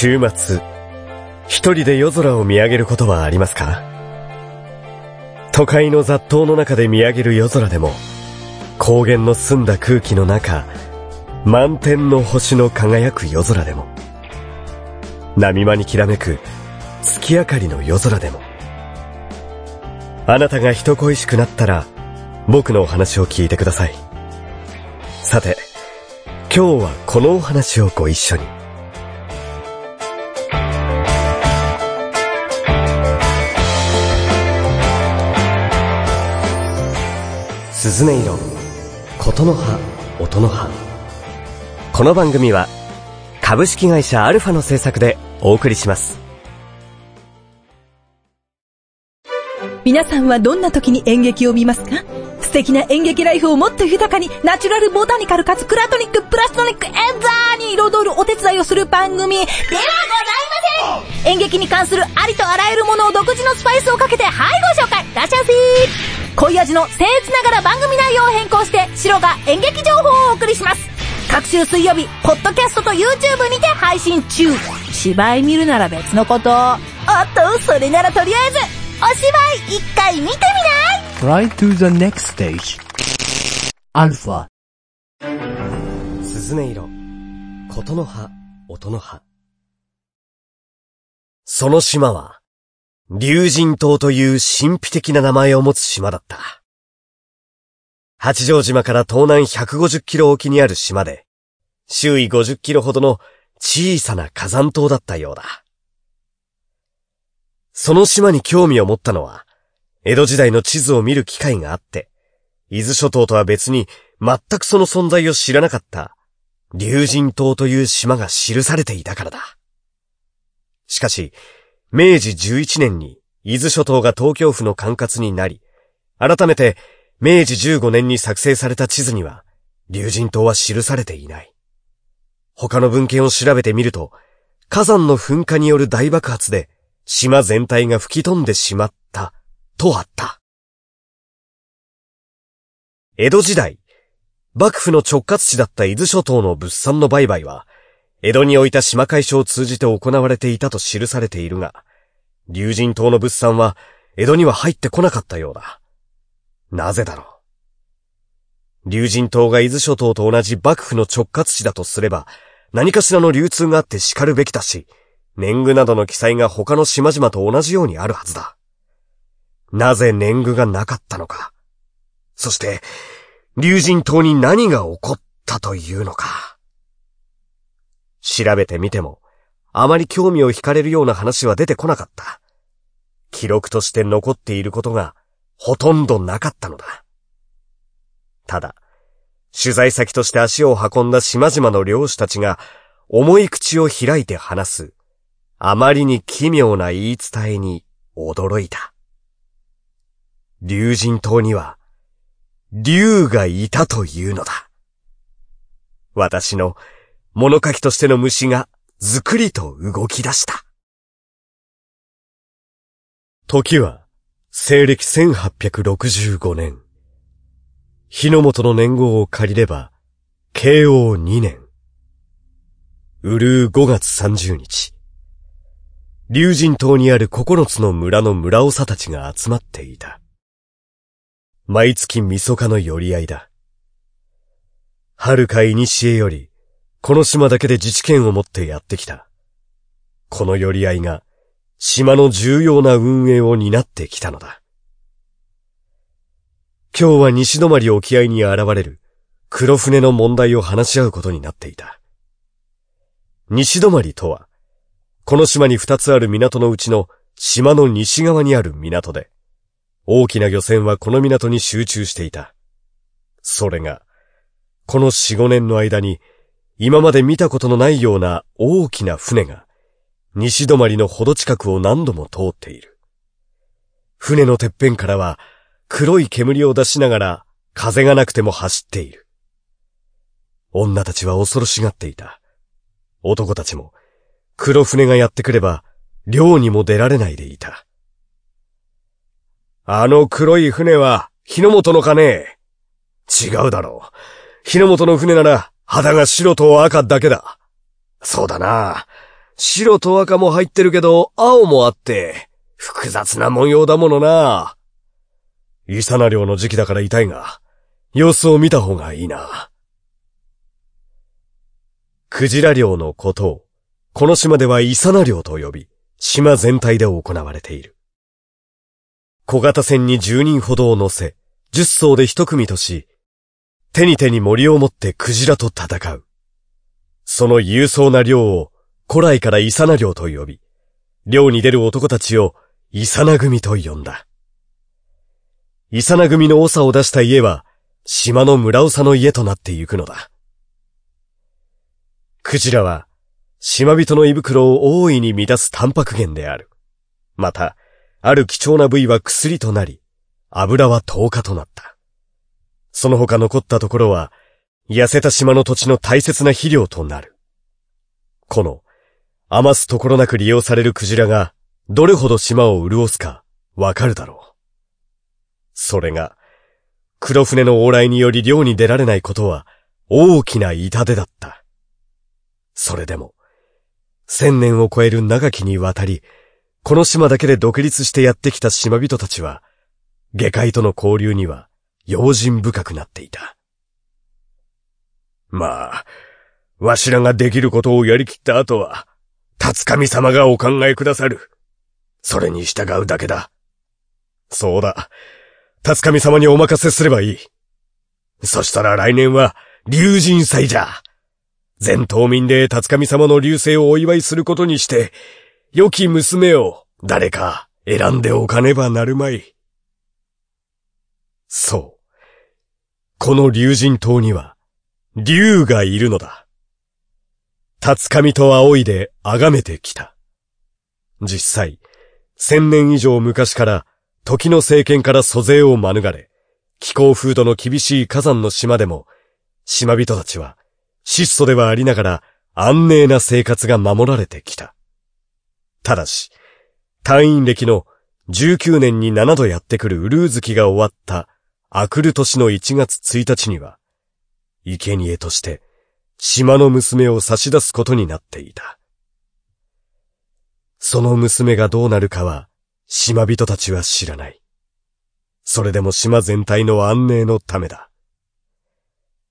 週末、一人で夜空を見上げることはありますか？都会の雑踏の中で見上げる夜空でも、高原の澄んだ空気の中、満天の星の輝く夜空でも、波間にきらめく月明かりの夜空でも、あなたが人恋しくなったら、僕のお話を聞いてください。さて、今日はこのお話をご一緒に。鈴音色、琴の葉、音の葉。この番組は、株式会社アルファの制作でお送りします。皆さんはどんな時に演劇を見ますか？素敵な演劇ライフをもっと豊かに、ナチュラルボタニカルかつクラトニック、プラストニック、エンザーに彩るお手伝いをする番組。ではございません。演劇に関するありとあらゆるものを独自のスパイスをかけて、はいご紹介。らっしゃい。ませ濃い味の僭越ながら番組内容を変更して、白が演劇情報をお送りします。各週水曜日、ポッドキャストと YouTube にて配信中。芝居見るなら別のこと。おっと、それならとりあえず、お芝居一回見てみない ?Try to the next stage. アルファ。鈴音色、琴の葉、音の葉。その島は、竜神島という神秘的な名前を持つ島だった。八丈島から東南150キロ沖にある島で、周囲50キロほどの小さな火山島だったようだ。その島に興味を持ったのは、江戸時代の地図を見る機会があって、伊豆諸島とは別に全くその存在を知らなかった、竜神島という島が記されていたからだ。しかし、明治11年に伊豆諸島が東京府の管轄になり、改めて明治15年に作成された地図には、竜神島は記されていない。他の文献を調べてみると、火山の噴火による大爆発で島全体が吹き飛んでしまった、とあった。江戸時代、幕府の直轄地だった伊豆諸島の物産の売買は、江戸に置いた島会所を通じて行われていたと記されているが、竜神島の物産は江戸には入ってこなかったようだ。なぜだろう。竜神島が伊豆諸島と同じ幕府の直轄地だとすれば、何かしらの流通があって叱るべきだし、年貢などの記載が他の島々と同じようにあるはずだ。なぜ年貢がなかったのか。そして、竜神島に何が起こったというのか。調べてみても、あまり興味を惹かれるような話は出てこなかった。記録として残っていることがほとんどなかったのだ。ただ、取材先として足を運んだ島々の漁師たちが重い口を開いて話す、あまりに奇妙な言い伝えに驚いた。竜神島には、竜がいたというのだ。私の物書きとしての虫がずくりと動き出した。時は、西暦1865年。日の元の年号を借りれば、慶応2年。うるう5月30日。竜神島にある9つの村の村長たちが集まっていた。毎月みそかの寄り合いだ。遥か古より、この島だけで自治権を持ってやってきた。この寄り合いが島の重要な運営を担ってきたのだ。今日は西泊沖合に現れる黒船の問題を話し合うことになっていた。西泊とは、この島に二つある港のうちの島の西側にある港で、大きな漁船はこの港に集中していた。それが、この四五年の間に今まで見たことのないような大きな船が、西止まりのほど近くを何度も通っている。船のてっぺんからは黒い煙を出しながら風がなくても走っている。女たちは恐ろしがっていた。男たちも黒船がやってくれば漁にも出られないでいた。あの黒い船は日の本のかね違うだろう。日の本の船なら肌が白と赤だけだ。そうだな。白と赤も入ってるけど、青もあって、複雑な模様だものな。イサナ漁の時期だから痛いが、様子を見た方がいいな。クジラ漁のことを、この島ではイサナ漁と呼び、島全体で行われている。小型船に10人ほどを乗せ、10艘で一組とし、手に手に森を持ってクジラと戦う。その勇壮な漁を古来からイサナ漁と呼び、漁に出る男たちをイサナ組と呼んだ。イサナ組の長を出した家は、島の村長の家となってゆくのだ。クジラは、島人の胃袋を大いに乱すタンパク源である。また、ある貴重な部位は薬となり、油は糖化となった。その他残ったところは、痩せた島の土地の大切な肥料となる。この、余すところなく利用されるクジラが、どれほど島を潤すか、わかるだろう。それが、黒船の往来により漁に出られないことは、大きな痛手だった。それでも、千年を超える長きにわたり、この島だけで独立してやってきた島人たちは、下界との交流には用心深くなっていた。まあ、わしらができることをやりきった後は、辰神様がお考えくださる。それに従うだけだ。そうだ。辰神様にお任せすればいい。そしたら来年は、竜神祭じゃ。全島民で辰神様の流星をお祝いすることにして、良き娘を誰か選んでおかねばなるまい。そう。この竜神島には、竜がいるのだ。辰神と仰いで崇めてきた。実際、千年以上昔から時の政権から租税を免れ、気候風土の厳しい火山の島でも、島人たちは、質素ではありながら安寧な生活が守られてきた。ただし、隊員歴の19年に7度やってくるウルー月が終わったアクル年の1月1日には、生贄として島の娘を差し出すことになっていた。その娘がどうなるかは、島人たちは知らない。それでも島全体の安寧のためだ。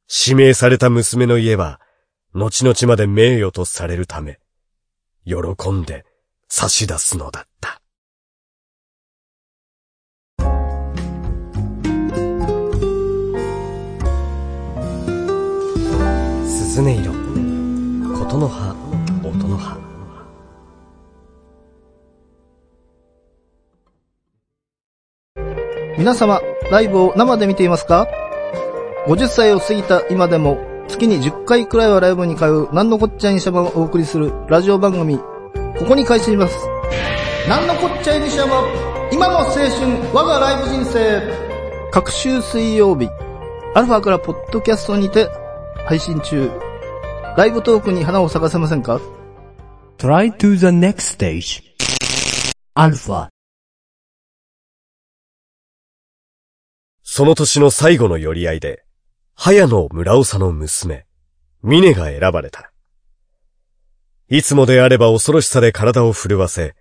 指名された娘の家は、後々まで名誉とされるため、喜んで差し出すのだった。音色、琴の葉、音の葉。皆様、ライブを生で見ていますか ?50 歳を過ぎた今でも、月に10回くらいはライブに通う、なんのこっちゃいにしゃばをお送りするラジオ番組、ここに開始します。なんのこっちゃいにしゃば、今の青春、我がライブ人生。各週水曜日、アルファからポッドキャストにて配信中。ライブトークに花を咲かせませんか ?Try to the next stage. アルファその年の最後の寄り合いで、早野村長の娘、峰が選ばれた。いつもであれば恐ろしさで体を震わせ、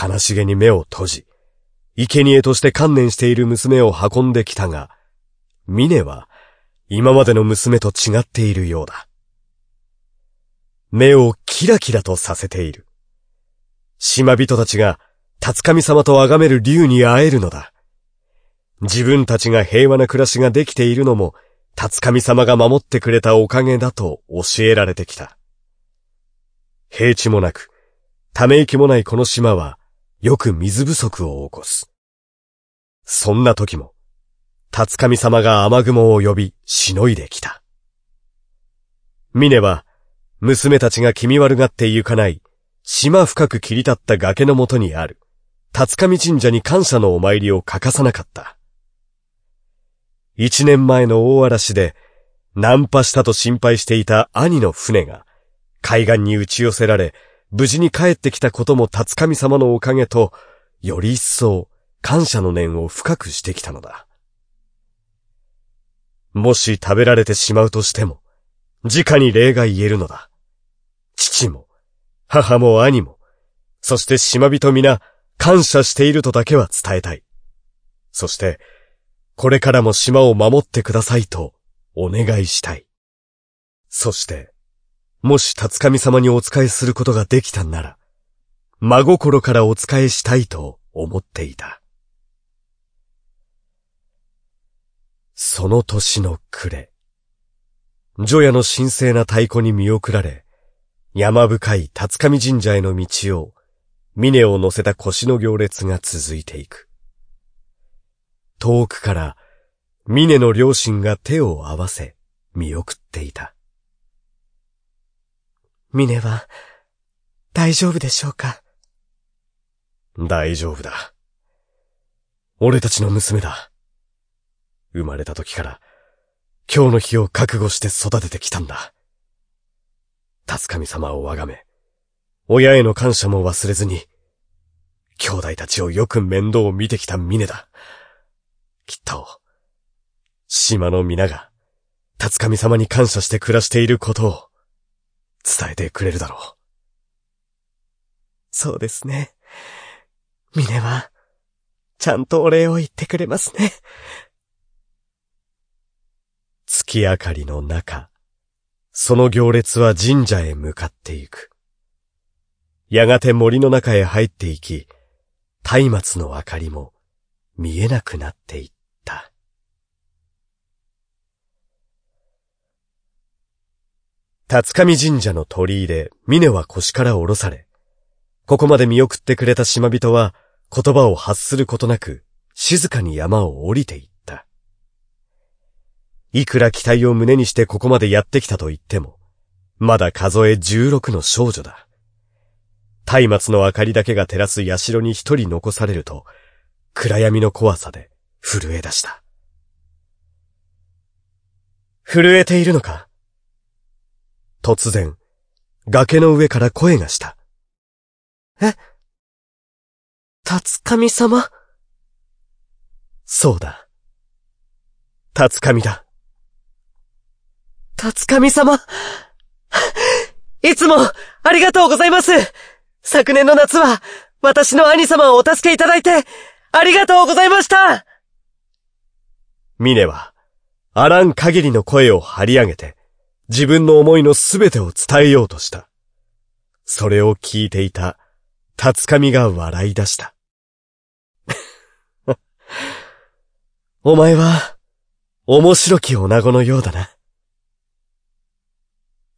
悲しげに目を閉じ、生贄として観念している娘を運んできたが、峰は今までの娘と違っているようだ。目をキラキラとさせている。島人たちが、辰神様と崇める竜に会えるのだ。自分たちが平和な暮らしができているのも、辰神様が守ってくれたおかげだと教えられてきた。平地もなく、ため息もないこの島は、よく水不足を起こす。そんな時も、辰神様が雨雲を呼び、しのいできた。峰は、娘たちが気味悪がって行かない、島深く切り立った崖のもとにある、辰神神社に感謝のお参りを欠かさなかった。一年前の大嵐で、ナンパしたと心配していた兄の船が、海岸に打ち寄せられ、無事に帰ってきたことも辰神様のおかげと、より一層感謝の念を深くしてきたのだ。もし食べられてしまうとしても、直に礼が言えるのだ。父も、母も兄も、そして島人皆、感謝しているとだけは伝えたい。そして、これからも島を守ってくださいと、お願いしたい。そして、もし辰神様にお仕えすることができたんなら、真心からお仕えしたいと思っていた。その年の暮れ、除夜の神聖な太鼓に見送られ、山深い辰上神社への道を、峰を乗せた腰の行列が続いていく。遠くから、峰の両親が手を合わせ、見送っていた。峰は、大丈夫でしょうか？大丈夫だ。俺たちの娘だ。生まれた時から、今日の日を覚悟して育ててきたんだ。辰神様を崇め、親への感謝も忘れずに、兄弟たちをよく面倒を見てきた峰だ。きっと、島の皆が、辰神様に感謝して暮らしていることを、伝えてくれるだろう。そうですね。峰は、ちゃんとお礼を言ってくれますね。月明かりの中、その行列は神社へ向かっていく。やがて森の中へ入っていき、松明の明かりも見えなくなっていった。辰上神社の鳥居で峰は腰から下ろされ、ここまで見送ってくれた島人は言葉を発することなく静かに山を降りていった。いくら期待を胸にしてここまでやってきたと言っても、まだ数え16の少女だ。松明の明かりだけが照らす社に一人残されると、暗闇の怖さで震え出した。震えているのか？突然、崖の上から声がした。え？辰神様？そうだ。辰神だ。辰神様いつも、ありがとうございます昨年の夏は、私の兄様をお助けいただいて、ありがとうございましたミネは、あらん限りの声を張り上げて、自分の思いのすべてを伝えようとした。それを聞いていた、辰神が笑い出した。お前は、面白き女子のようだな。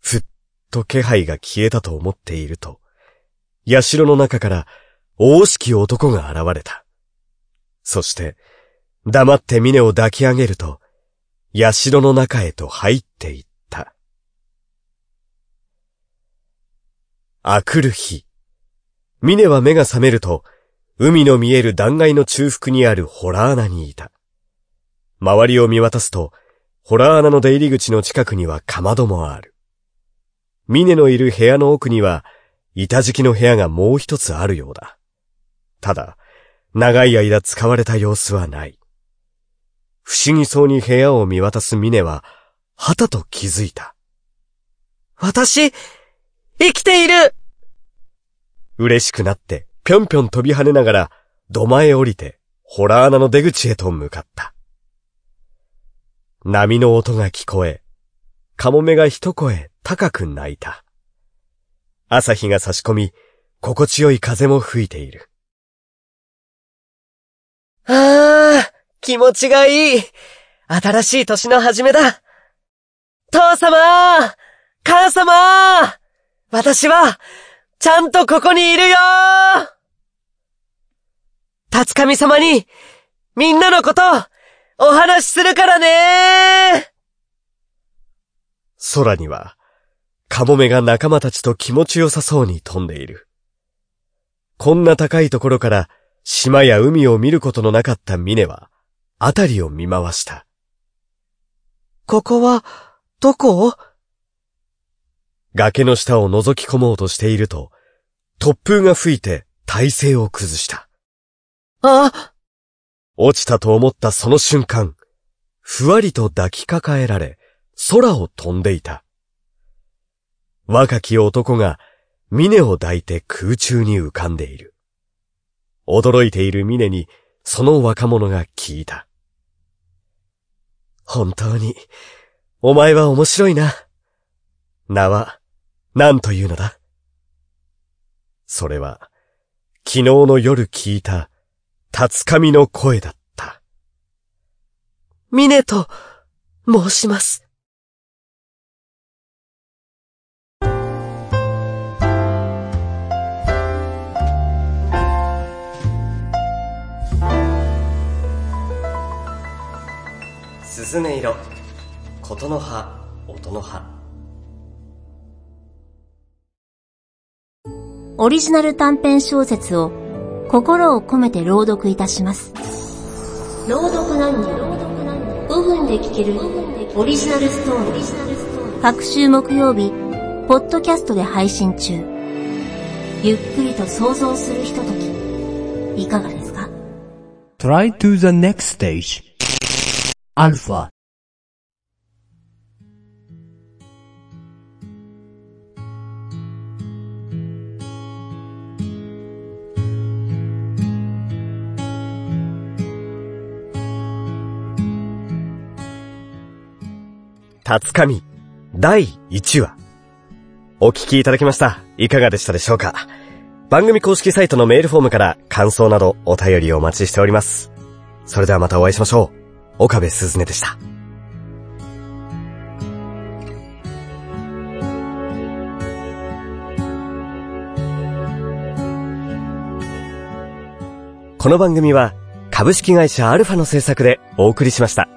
ふっと気配が消えたと思っていると、社の中から大しき男が現れた。そして、黙って峰を抱き上げると、社の中へと入っていった。あくる日、峰は目が覚めると、海の見える断崖の中腹にあるホラー穴にいた。周りを見渡すと、ホラー穴の出入り口の近くにはかまどもある。ミネのいる部屋の奥には、板敷きの部屋がもう一つあるようだ。ただ、長い間使われた様子はない。不思議そうに部屋を見渡すミネは、はたと気づいた。私、生きている嬉しくなって、ぴょんぴょん飛び跳ねながら、土間へ降りて、ホラー穴の出口へと向かった。波の音が聞こえ、カモメが一声高く鳴いた。朝日が差し込み、心地よい風も吹いている。ああ、気持ちがいい。新しい年の始めだ。父様母様私は、ちゃんとここにいるよ辰神様に、みんなのこと、お話しするからね空には、カモメが仲間たちと気持ちよさそうに飛んでいる。こんな高いところから島や海を見ることのなかったミネは、あたりを見回した。ここは、どこ？崖の下を覗き込もうとしていると、突風が吹いて体勢を崩した。あ落ちたと思ったその瞬間、ふわりと抱きかかえられ、空を飛んでいた。若き男が峰を抱いて空中に浮かんでいる。驚いている峰に、その若者が聞いた。本当に、お前は面白いな。名は、何というのだ？それは、昨日の夜聞いた、辰上の声だった。峰と申します。鈴音色、琴の葉、音の葉。オリジナル短編小説を心を込めて朗読いたします。朗読何人5分で聞けるオリジナルストーリー。各週木曜日、ポッドキャストで配信中。ゆっくりと想像するひととき、いかがですか？Try to the next stage. Alpha. 辰上、第1話。お聞きいただきました。いかがでしたでしょうか？番組公式サイトのメールフォームから感想などお便りをお待ちしております。それではまたお会いしましょう。岡部すずねでした。この番組は株式会社アルファの制作でお送りしました。